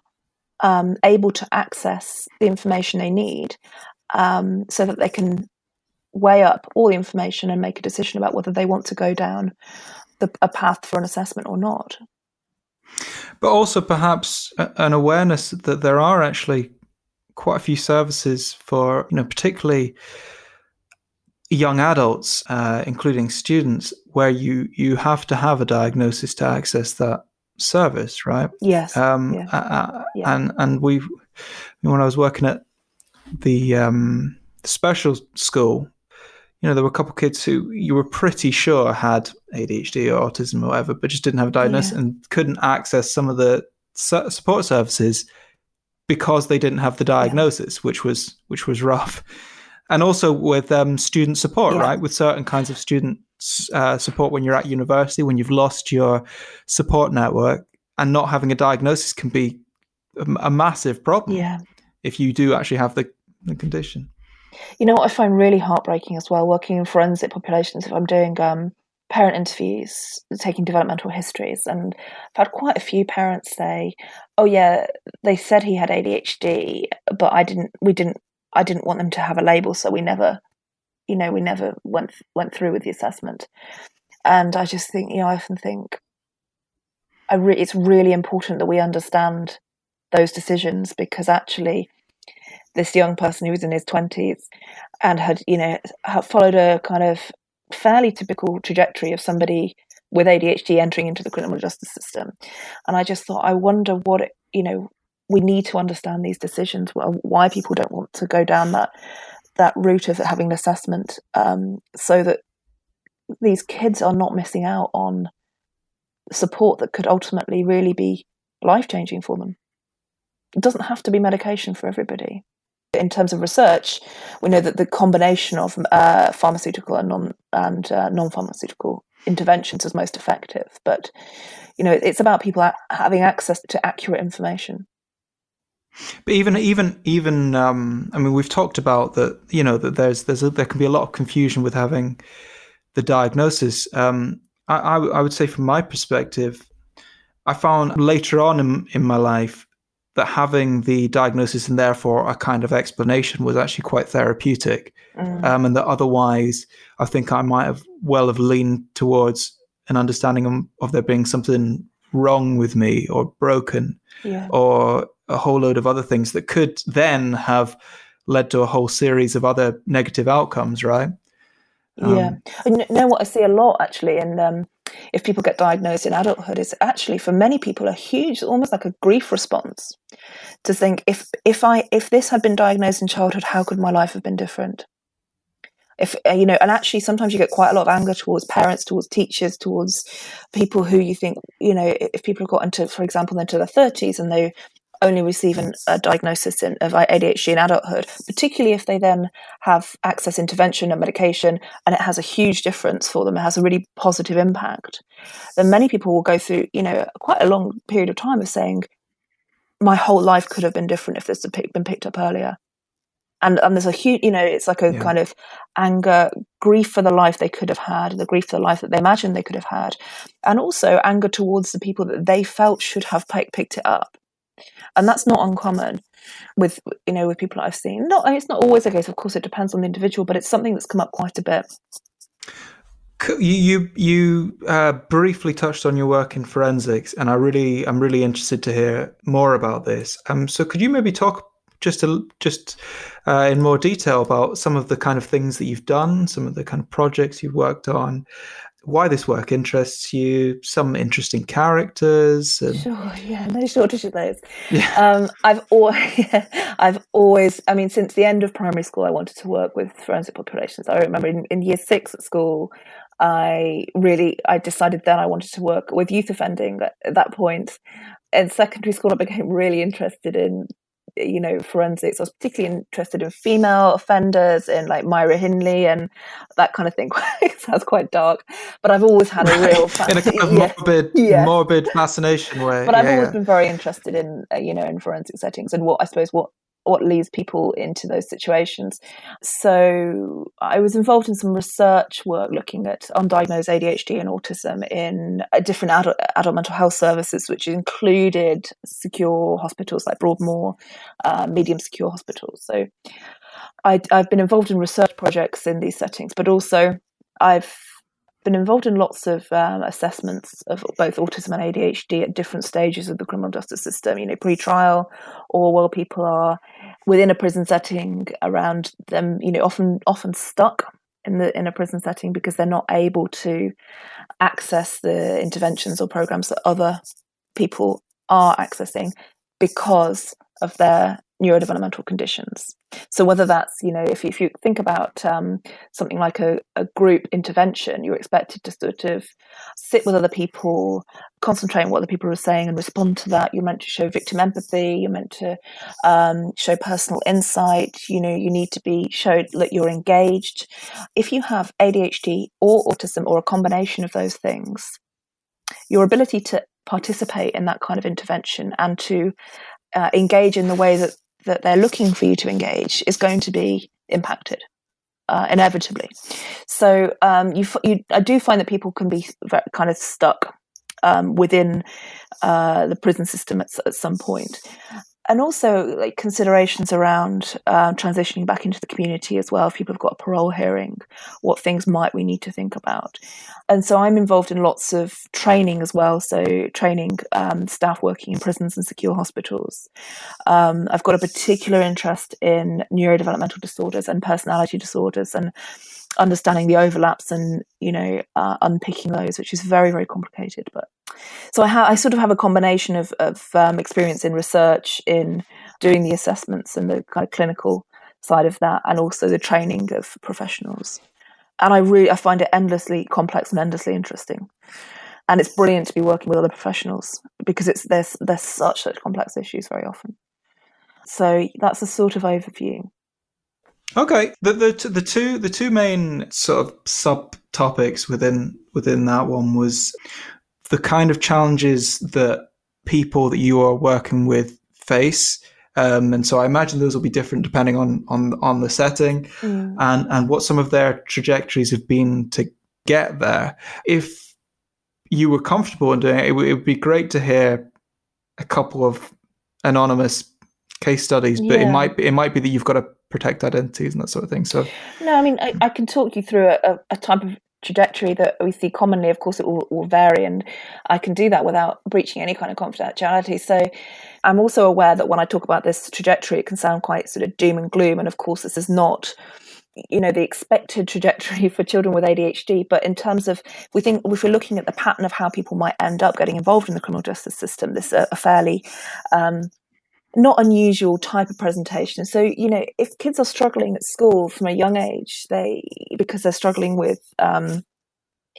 um, able to access the information they need, um, so that they can weigh up all the information and make a decision about whether they want to go down the, a path for an assessment or not.
But also perhaps an awareness that there are actually quite a few services for, you know, particularly young adults, uh, including students, where you you have to have a diagnosis to access that service, right?
Yes.
Um,
yeah.
Uh, yeah. And and we, when I was working at the um, special school, you know, there were a couple of kids who you were pretty sure had ADHD or autism or whatever, but just didn't have a diagnosis yeah. and couldn't access some of the support services because they didn't have the diagnosis, yeah. which was which was rough and also with um, student support, yeah. right? With certain kinds of student uh, support when you're at university, when you've lost your support network, and not having a diagnosis can be a, a massive problem.
Yeah.
If you do actually have the, the condition.
You know what I find really heartbreaking as well, working in forensic populations, if I'm doing um, parent interviews, taking developmental histories, and I've had quite a few parents say, "Oh yeah, they said he had ADHD, but I didn't. We didn't I didn't want them to have a label, so we never, you know, we never went went through with the assessment. And I just think, you know, I often think, I re- it's really important that we understand those decisions because actually, this young person who was in his twenties and had, you know, had followed a kind of fairly typical trajectory of somebody with ADHD entering into the criminal justice system. And I just thought, I wonder what it, you know, we need to understand these decisions, why people don't want to go down that that route of having an assessment, um, so that these kids are not missing out on support that could ultimately really be life changing for them. It doesn't have to be medication for everybody. In terms of research, we know that the combination of uh, pharmaceutical and non and uh, non pharmaceutical interventions is most effective. But you know, it's about people having access to accurate information.
But even even even um, I mean, we've talked about that. You know that there's there's a, there can be a lot of confusion with having the diagnosis. Um, I, I, I would say from my perspective, I found later on in in my life that having the diagnosis and therefore a kind of explanation was actually quite therapeutic, mm. um, and that otherwise I think I might have well have leaned towards an understanding of, of there being something wrong with me or broken
yeah.
or a whole load of other things that could then have led to a whole series of other negative outcomes, right?
Um, yeah, you know what I see a lot actually, and um, if people get diagnosed in adulthood, is actually for many people a huge, almost like a grief response to think if if I if this had been diagnosed in childhood, how could my life have been different? if uh, you know and actually sometimes you get quite a lot of anger towards parents towards teachers towards people who you think you know if people have got into for example into their 30s and they only receive an, a diagnosis in, of ADHD in adulthood, particularly if they then have access intervention and medication and it has a huge difference for them, it has a really positive impact, then many people will go through, you know, quite a long period of time of saying, my whole life could have been different if this had been picked up earlier. And, and there's a huge, you know, it's like a yeah. kind of anger, grief for the life they could have had, the grief for the life that they imagined they could have had, and also anger towards the people that they felt should have picked it up and that's not uncommon with you know with people I've seen. Not it's not always the case. Of course, it depends on the individual, but it's something that's come up quite a bit.
You you, you uh, briefly touched on your work in forensics, and I really I'm really interested to hear more about this. Um, so could you maybe talk just a, just uh, in more detail about some of the kind of things that you've done, some of the kind of projects you've worked on, why this work interests you, some interesting characters.
And... Sure, yeah, no shortage of those. Yeah. Um, I've always, yeah, I've always, I mean, since the end of primary school, I wanted to work with forensic populations. I remember in, in year six at school, I really, I decided then I wanted to work with youth offending at, at that point. In secondary school, I became really interested in you know forensics. I was particularly interested in female offenders, and like Myra Hindley and that kind of thing. sounds quite dark, but I've always had a real
in a kind of morbid, yeah. morbid fascination way.
But I've always yeah. been very interested in uh, you know in forensic settings and what I suppose what what leads people into those situations. So I was involved in some research work looking at undiagnosed ADHD and autism in different adult, adult mental health services, which included secure hospitals like Broadmoor, uh, medium secure hospitals. So I, I've been involved in research projects in these settings, but also I've been involved in lots of um, assessments of both autism and ADHD at different stages of the criminal justice system, you know, pre trial or while people are within a prison setting around them, you know, often often stuck in the in a prison setting because they're not able to access the interventions or programs that other people are accessing because of their neurodevelopmental conditions. So whether that's, you know, if, if you think about um, something like a, a group intervention, you're expected to sort of sit with other people, concentrate on what other people are saying and respond to that. You're meant to show victim empathy. You're meant to um, show personal insight. You know, you need to be showed that you're engaged. If you have ADHD or autism or a combination of those things, your ability to participate in that kind of intervention and to uh, engage in the way that that they're looking for you to engage is going to be impacted uh, inevitably. So um, you, you, I do find that people can be kind of stuck um, within uh, the prison system at, at some point and also like considerations around uh, transitioning back into the community as well. If people have got a parole hearing, what things might we need to think about? And so I'm involved in lots of training as well. So training um, staff working in prisons and secure hospitals. Um, I've got a particular interest in neurodevelopmental disorders and personality disorders, and understanding the overlaps and you know uh, unpicking those, which is very very complicated. But so I, ha- I sort of have a combination of, of um, experience in research, in doing the assessments and the kind of clinical side of that, and also the training of professionals. And I really I find it endlessly complex and endlessly interesting. And it's brilliant to be working with other professionals because it's there's there's such such complex issues very often. So that's a sort of overview.
Okay, the the the two the two main sort of subtopics within within that one was the kind of challenges that people that you are working with face. Um, and so I imagine those will be different depending on on on the setting mm. and and what some of their trajectories have been to get there. If you were comfortable in doing it, it, w- it would be great to hear a couple of anonymous case studies, but yeah. it might be, it might be that you've got to protect identities and that sort of thing. So,
no, I mean, I, I can talk you through a, a, type of trajectory that we see commonly. Of course, it will, will vary, and I can do that without breaching any kind of confidentiality. So, I'm also aware that when I talk about this trajectory, it can sound quite sort of doom and gloom. And of course, this is not you know the expected trajectory for children with ADHD but in terms of we think if we're looking at the pattern of how people might end up getting involved in the criminal justice system this is a, fairly um, not unusual type of presentation. So, you know, if kids are struggling at school from a young age, they because they're struggling with um,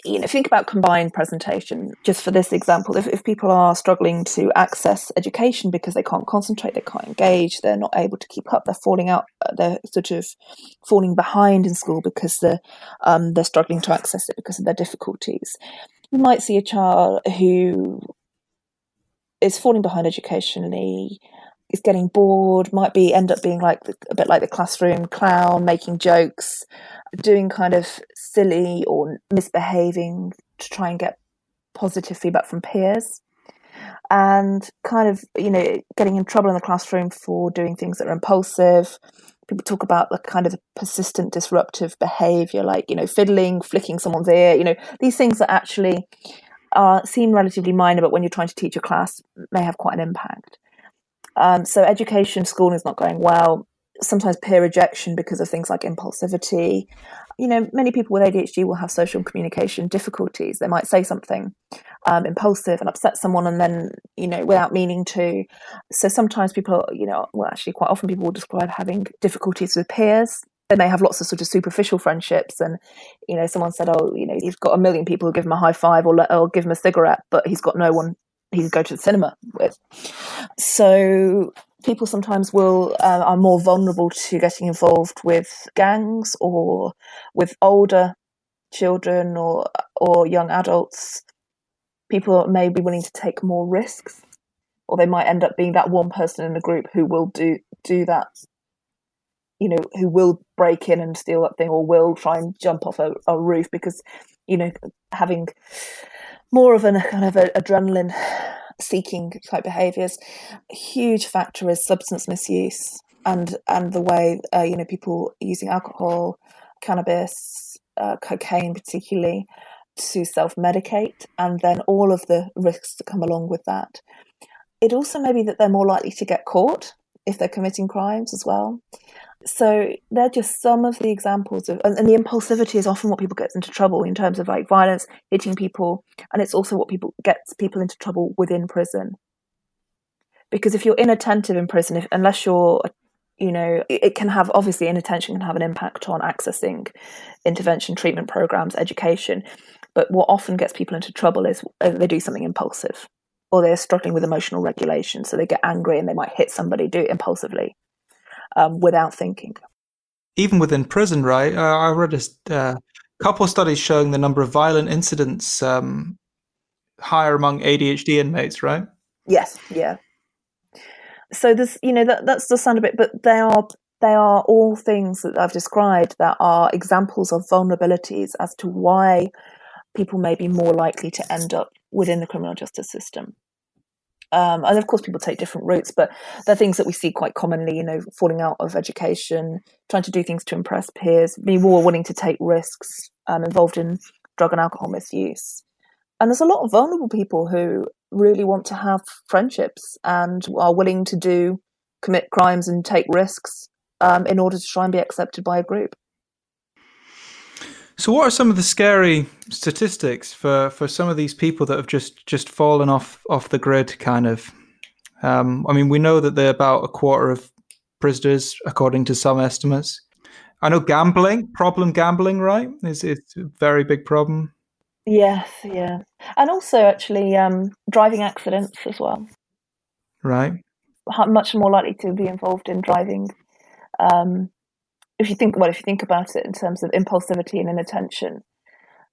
you know, think about combined presentation. Just for this example, if, if people are struggling to access education because they can't concentrate, they can't engage, they're not able to keep up, they're falling out, uh, they're sort of falling behind in school because they're um, they're struggling to access it because of their difficulties. You might see a child who is falling behind educationally, is getting bored, might be end up being like a bit like the classroom clown, making jokes, doing kind of silly or misbehaving to try and get positive feedback from peers. and kind of you know getting in trouble in the classroom for doing things that are impulsive people talk about the kind of persistent disruptive behavior like you know fiddling flicking someone's ear you know these things that actually are seem relatively minor but when you're trying to teach a class may have quite an impact um, so education schooling is not going well sometimes peer rejection because of things like impulsivity you know, many people with ADHD will have social communication difficulties. They might say something um, impulsive and upset someone, and then, you know, without meaning to. So sometimes people, you know, well, actually, quite often people will describe having difficulties with peers. They may have lots of sort of superficial friendships, and you know, someone said, "Oh, you know, he's got a million people who give him a high five or, or give him a cigarette, but he's got no one he can go to the cinema with." So people sometimes will uh, are more vulnerable to getting involved with gangs or with older children or or young adults people may be willing to take more risks or they might end up being that one person in the group who will do do that you know who will break in and steal that thing or will try and jump off a, a roof because you know having more of an kind of a, adrenaline seeking type behaviors. A huge factor is substance misuse and and the way uh, you know people using alcohol, cannabis, uh, cocaine particularly to self medicate, and then all of the risks that come along with that. It also may be that they're more likely to get caught if they're committing crimes as well. So they're just some of the examples of, and, and, the impulsivity is often what people get into trouble in terms of like violence, hitting people, and it's also what people gets people into trouble within prison. Because if you're inattentive in prison, if, unless you're, you know, it, it can have obviously inattention can have an impact on accessing intervention, treatment programs, education. But what often gets people into trouble is uh, they do something impulsive, or they're struggling with emotional regulation, so they get angry and they might hit somebody, do it impulsively um, without thinking.
Even within prison, right? Uh, I read a uh, couple of studies showing the number of violent incidents um, higher among ADHD inmates, right?
Yes, yeah. So this, you know, that that's does sound a bit, but they are they are all things that I've described that are examples of vulnerabilities as to why people may be more likely to end up within the criminal justice system. Um, and of course, people take different routes, but they're things that we see quite commonly, you know, falling out of education, trying to do things to impress peers, being more willing to take risks, um, involved in drug and alcohol misuse. And there's a lot of vulnerable people who really want to have friendships and are willing to do, commit crimes and take risks um, in order to try and be accepted by a group.
So, what are some of the scary statistics for, for some of these people that have just, just fallen off off the grid? Kind of. Um, I mean, we know that they're about a quarter of prisoners, according to some estimates. I know gambling, problem gambling, right? Is it's a very big problem.
Yes, yeah, and also actually um, driving accidents as well.
Right.
Much more likely to be involved in driving um, if you think well, if you think about it in terms of impulsivity and inattention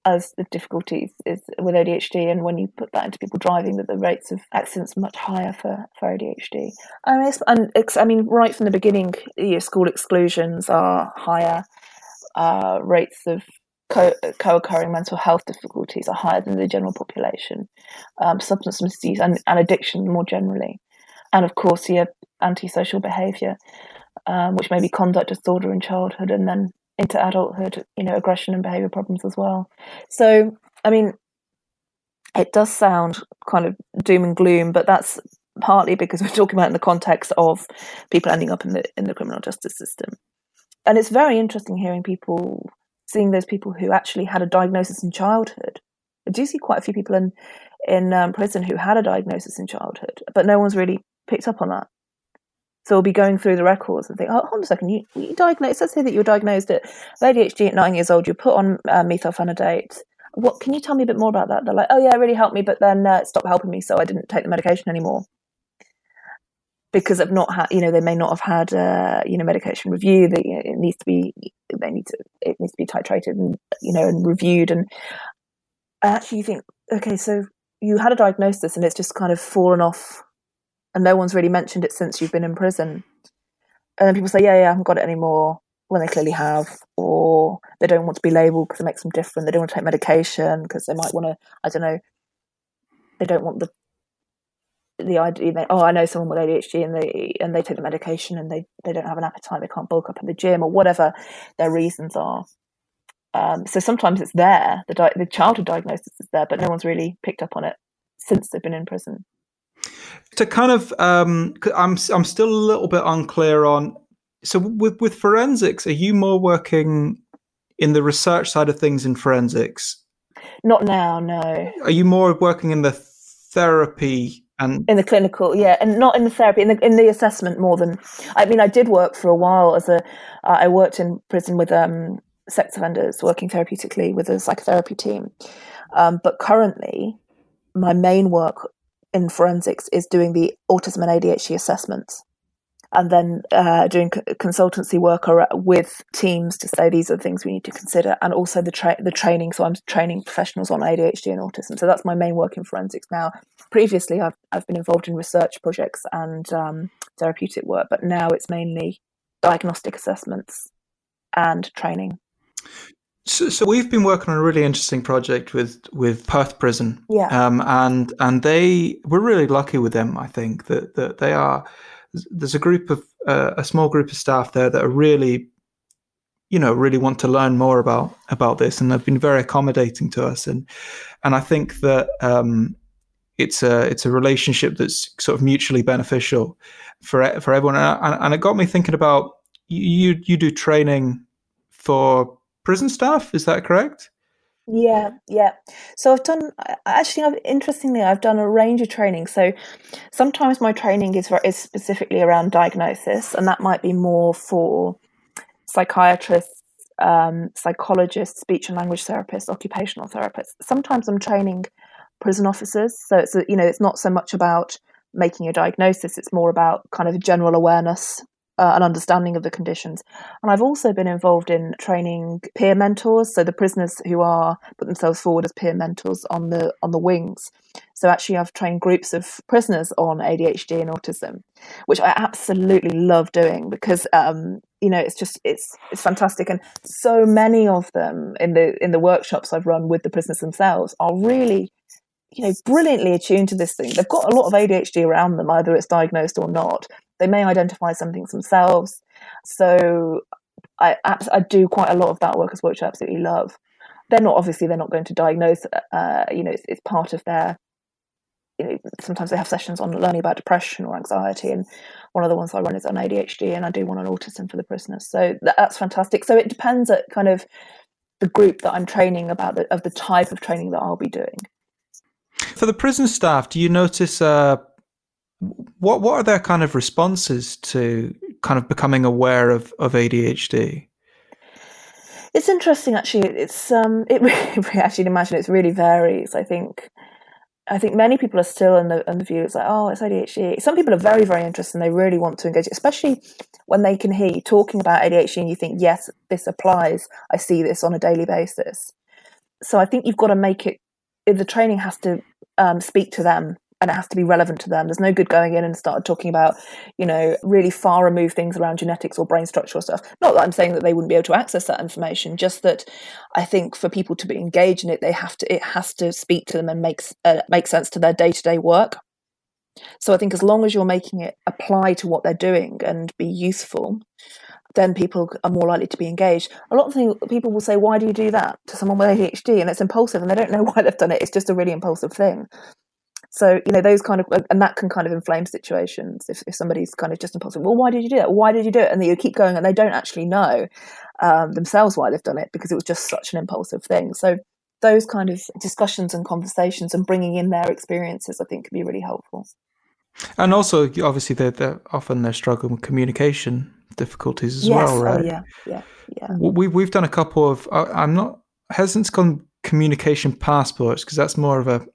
as the difficulties is with ADHD, and when you put that into people driving, that the rates of accidents are much higher for, for ADHD. I mean, and I mean, right from the beginning, your school exclusions are higher. Uh, rates of co- occurring mental health difficulties are higher than the general population. Um, substance misuse and, and addiction more generally, and of course, your antisocial behaviour um, which may be conduct disorder in childhood and then into adulthood, you know, aggression and behavior problems as well. So, I mean, it does sound kind of doom and gloom, but that's partly because we're talking about in the context of people ending up in the in the criminal justice system. And it's very interesting hearing people seeing those people who actually had a diagnosis in childhood. I do see quite a few people in in um, prison who had a diagnosis in childhood, but no one's really picked up on that. So we'll be going through the records and think, oh, hold on a second, you, you diagnosed, let's say that you were diagnosed at ADHD at nine years old, you put on uh, methylphenidate. What can you tell me a bit more about that? They're like, oh yeah, it really helped me, but then uh, it stopped helping me, so I didn't take the medication anymore because of not had, you know, they may not have had, uh, you know, medication review. That you know, it needs to be, they need to, it needs to be titrated and you know and reviewed. And I actually, think, okay, so you had a diagnosis and it's just kind of fallen off and no one's really mentioned it since you've been in prison. And then people say, yeah, yeah, I haven't got it anymore when they clearly have, or they don't want to be labelled because it makes them different. They don't want to take medication because they might want to, I don't know, they don't want the the idea that oh I know someone with ADHD and they and they take the medication and they they don't have an appetite they can't bulk up in the gym or whatever their reasons are. Um, so sometimes it's there the di- the childhood diagnosis is there, but no one's really picked up on it since they've been in prison.
To kind of, um, I'm I'm still a little bit unclear on. So with with forensics, are you more working in the research side of things in forensics?
Not now, no.
Are you more working in the therapy and
in the clinical yeah and not in the therapy in the in the assessment more than i mean i did work for a while as a uh, I worked in prison with um sex offenders working therapeutically with a psychotherapy team um, but currently my main work in forensics is doing the autism and adhd assessments and then uh, doing consultancy work with teams to say these are the things we need to consider, and also the tra- the training. So I'm training professionals on ADHD and autism. So that's my main work in forensics now. Previously, I've I've been involved in research projects and um, therapeutic work, but now it's mainly diagnostic assessments and training.
So, so, we've been working on a really interesting project with with Perth Prison,
yeah,
um, and and they we're really lucky with them. I think that that they are there's a group of uh, a small group of staff there that are really you know really want to learn more about about this and they've been very accommodating to us. And and I think that um, it's a it's a relationship that's sort of mutually beneficial for for everyone. And, and it got me thinking about you you do training for prison staff is that correct
yeah, yeah. So I've done actually. I've, interestingly, I've done a range of training. So sometimes my training is is specifically around diagnosis, and that might be more for psychiatrists, um, psychologists, speech and language therapists, occupational therapists. Sometimes I'm training prison officers, so it's a, you know it's not so much about making a diagnosis; it's more about kind of general awareness uh, an understanding of the conditions. And I've also been involved in training peer mentors, so the prisoners who are put themselves forward as peer mentors on the on the wings. So actually, I've trained groups of prisoners on ADHD and autism, which I absolutely love doing because um, you know it's just it's it's fantastic, and so many of them in the in the workshops I've run with the prisoners themselves are really you know brilliantly attuned to this thing. They've got a lot of ADHD around them, either it's diagnosed or not, they may identify some things themselves. So I, I do quite a lot of that work as well, which I absolutely love. They're not obviously they're not going to diagnose. Uh, you know, it's, it's part of their you know, sometimes they have sessions on learning about depression or anxiety, and one of the ones I run is on ADHD, and I do one on autism for the prisoners. So that's fantastic. So it depends at kind of the group that I'm training about the, of the type of training that I'll be doing.
For the prison staff, do you notice uh, what what are their kind of responses to kind of becoming aware of, of ADHD?
It's interesting, actually. It's um, it actually imagine it really varies. I think, I think many people are still in the in the view it's like, oh, it's ADHD. Some people are very very interested and they really want to engage, especially when they can hear you talking about ADHD and you think, yes, this applies. I see this on a daily basis. So I think you've got to make it. The training has to um, speak to them and it has to be relevant to them. There's no good going in and start talking about, you know, really far removed things around genetics or brain structure or stuff. Not that I'm saying that they wouldn't be able to access that information, just that I think for people to be engaged in it, they have to it has to speak to them and makes uh, make sense to their day to day work. So I think as long as you're making it apply to what they're doing and be useful, then people are more likely to be engaged. A lot of things, people will say, "Why do you do that to someone with ADHD?" and it's impulsive, and they don't know why they've done it. It's just a really impulsive thing. So, you know, those kind of, and that can kind of inflame situations if, if somebody's kind of just impulsive. Well, why did you do that? Why did you do it? And you keep going and they don't actually know um, themselves why they've done it because it was just such an impulsive thing. So, those kind of discussions and conversations and bringing in their experiences, I think, can be really helpful.
And also, obviously, they're, they're often they're struggling with communication difficulties as
yes.
well,
oh,
right?
Oh, yeah, yeah, yeah.
We we've done a couple of. I'm not hesitant to call communication passports because that's more of a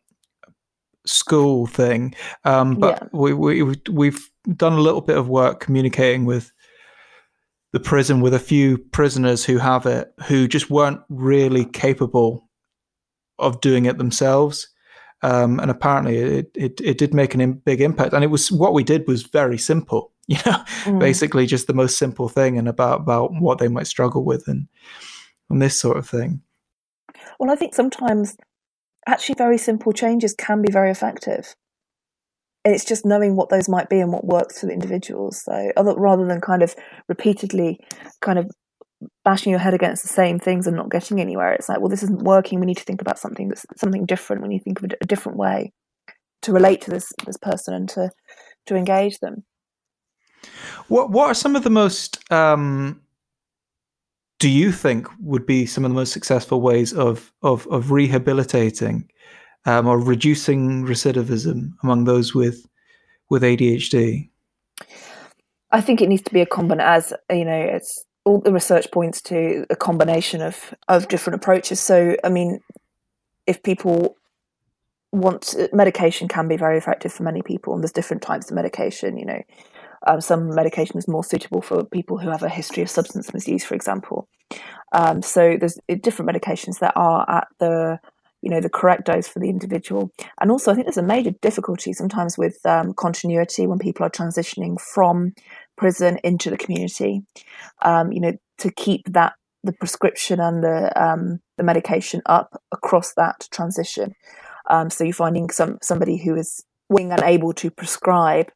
school thing. Um, but yeah. we, we we've done a little bit of work communicating with the prison with a few prisoners who have it who just weren't really capable of doing it themselves. Um, and apparently it, it, it did make a Im- big impact. And it was what we did was very simple, you know, mm. basically just the most simple thing and about, about what they might struggle with and, and this sort of thing.
Well, I think sometimes actually very simple changes can be very effective. it's just knowing what those might be and what works for the individuals. So other, rather than kind of repeatedly kind of bashing your head against the same things and not getting anywhere, it's like, well, this isn't working. We need to think about something that's something different. We need to think of a, different way to relate to this this person and to to engage them.
What what are some of the most um, do you think would be some of the most successful ways of of, of rehabilitating um, or reducing recidivism among those with with ADHD?
I think it needs to be a combination. As you know, it's all the research points to a combination of of different approaches. So, I mean, if people want medication, can be very effective for many people, and there's different types of medication. You know, um, some medication is more suitable for people who have a history of substance misuse, for example. Um, so there's different medications that are at the you know the correct dose for the individual. And also i think there's a major difficulty sometimes with um, continuity when people are transitioning from prison into the community. Um, you know to keep that the prescription and the um, the medication up across that transition. Um, so you're finding some somebody who is willing and able to prescribe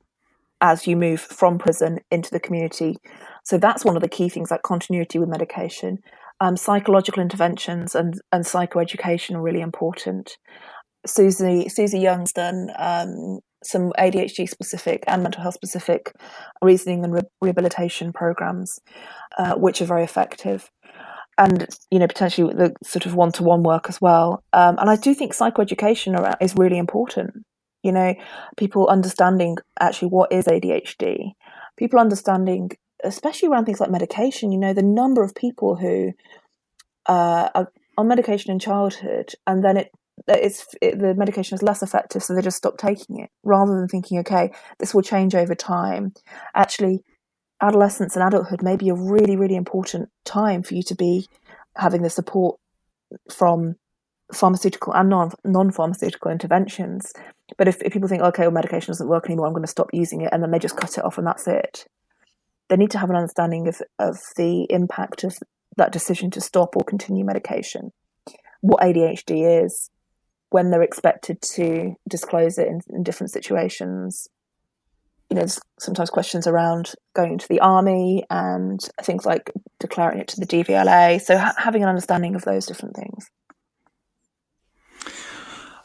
as you move from prison into the community. So that's one of the key things, like continuity with medication. Um, psychological interventions and, and psychoeducation are really important. Susie Susie Young's done um, some ADHD specific and mental health specific reasoning and re- rehabilitation programs, uh, which are very effective. And you know potentially the sort of one to one work as well. Um, and I do think psychoeducation is really important you know people understanding actually what is adhd people understanding especially around things like medication you know the number of people who uh, are on medication in childhood and then it it's it, the medication is less effective so they just stop taking it rather than thinking okay this will change over time. Actually adolescence and adulthood may be a really really important time for you to be having the support from pharmaceutical and non non pharmaceutical interventions. But if, if people think, okay, well, medication doesn't work anymore, I'm going to stop using it, and then they just cut it off and that's it, they need to have an understanding of, of the impact of that decision to stop or continue medication, what ADHD is, when they're expected to disclose it in, in different situations. You know, there's sometimes questions around going to the army and things like declaring it to the DVLA. So ha- having an understanding of those different things.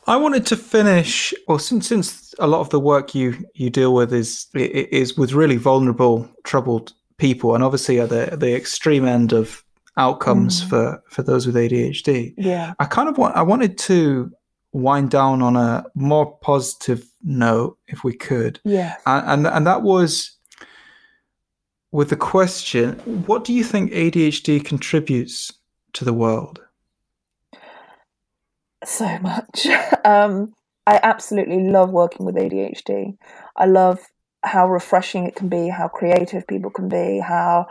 I wanted to finish, well, since since a lot of the work you you deal with is is with really vulnerable, troubled people, and obviously at the the extreme end of outcomes mm. for for those with ADHD.
Yeah,
I kind of want I wanted to wind down on a more positive note, if we could.
Yeah,
and and, and that was with the question: What do you think ADHD contributes to the world?
So much. Um, I absolutely love working with ADHD. I love how refreshing it can be, how creative people can be, how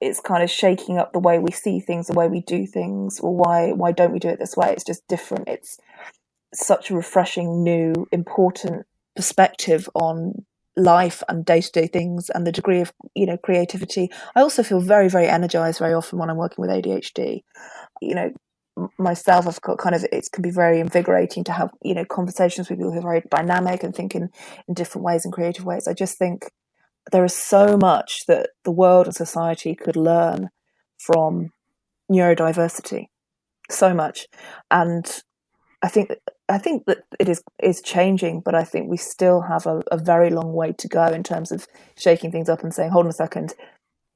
it's kind of shaking up the way we see things, the way we do things, or why why don't we do it this way? It's just different. It's such a refreshing, new, important perspective on life and day to day things and the degree of you know creativity. I also feel very very energized very often when I'm working with ADHD. You know, myself i've got kind of it can be very invigorating to have you know conversations with people who are very dynamic and think in, in different ways and creative ways. I just think there is so much that the world and society could learn from neurodiversity. So much. And i think i think that it is is changing but i think we still have a, a very long way to go in terms of shaking things up and saying hold on a second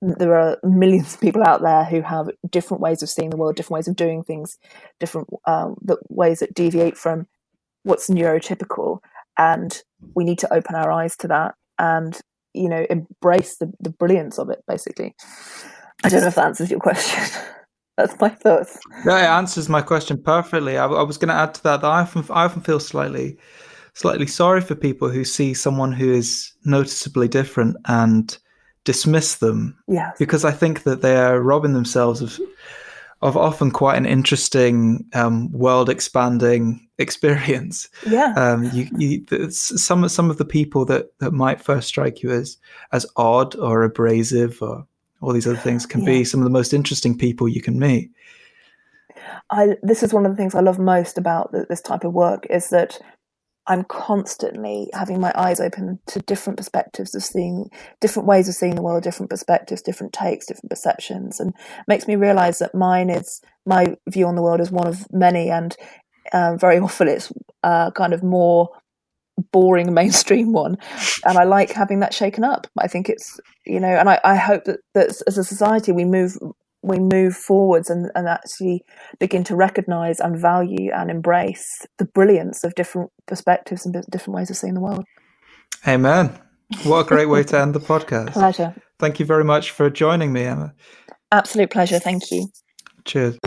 there are millions of people out there who have different ways of seeing the world, different ways of doing things, different um, ways that deviate from what's neurotypical, and we need to open our eyes to that and you know embrace the, the brilliance of it. Basically, I don't know if that answers your question. That's my thoughts.
Yeah, it answers my question perfectly. I, I was going to add to that that I often I often feel slightly slightly sorry for people who see someone who is noticeably different and dismiss them.
Yeah.
Because I think that they are robbing themselves of of often quite an interesting um, world expanding experience.
Yeah.
Um, you, you, some some of the people that, that might first strike you as as odd or abrasive or all these other things can yeah. be some of the most interesting people you can meet.
I this is one of the things I love most about this type of work is that I'm constantly having my eyes open to different perspectives of seeing different ways of seeing the world, different perspectives, different takes, different perceptions, and makes me realize that mine is my view on the world is one of many, and um, very often it's uh, kind of more boring mainstream one. And i like having that shaken up. I think it's you know and i, I hope that, that as a society we move we move forwards and, and actually begin to recognize and value and embrace the brilliance of different perspectives and different ways of seeing the world.
Amen. What a great way to end the podcast.
Pleasure.
Thank you very much for joining me, Emma.
Absolute pleasure. Thank you.
Cheers.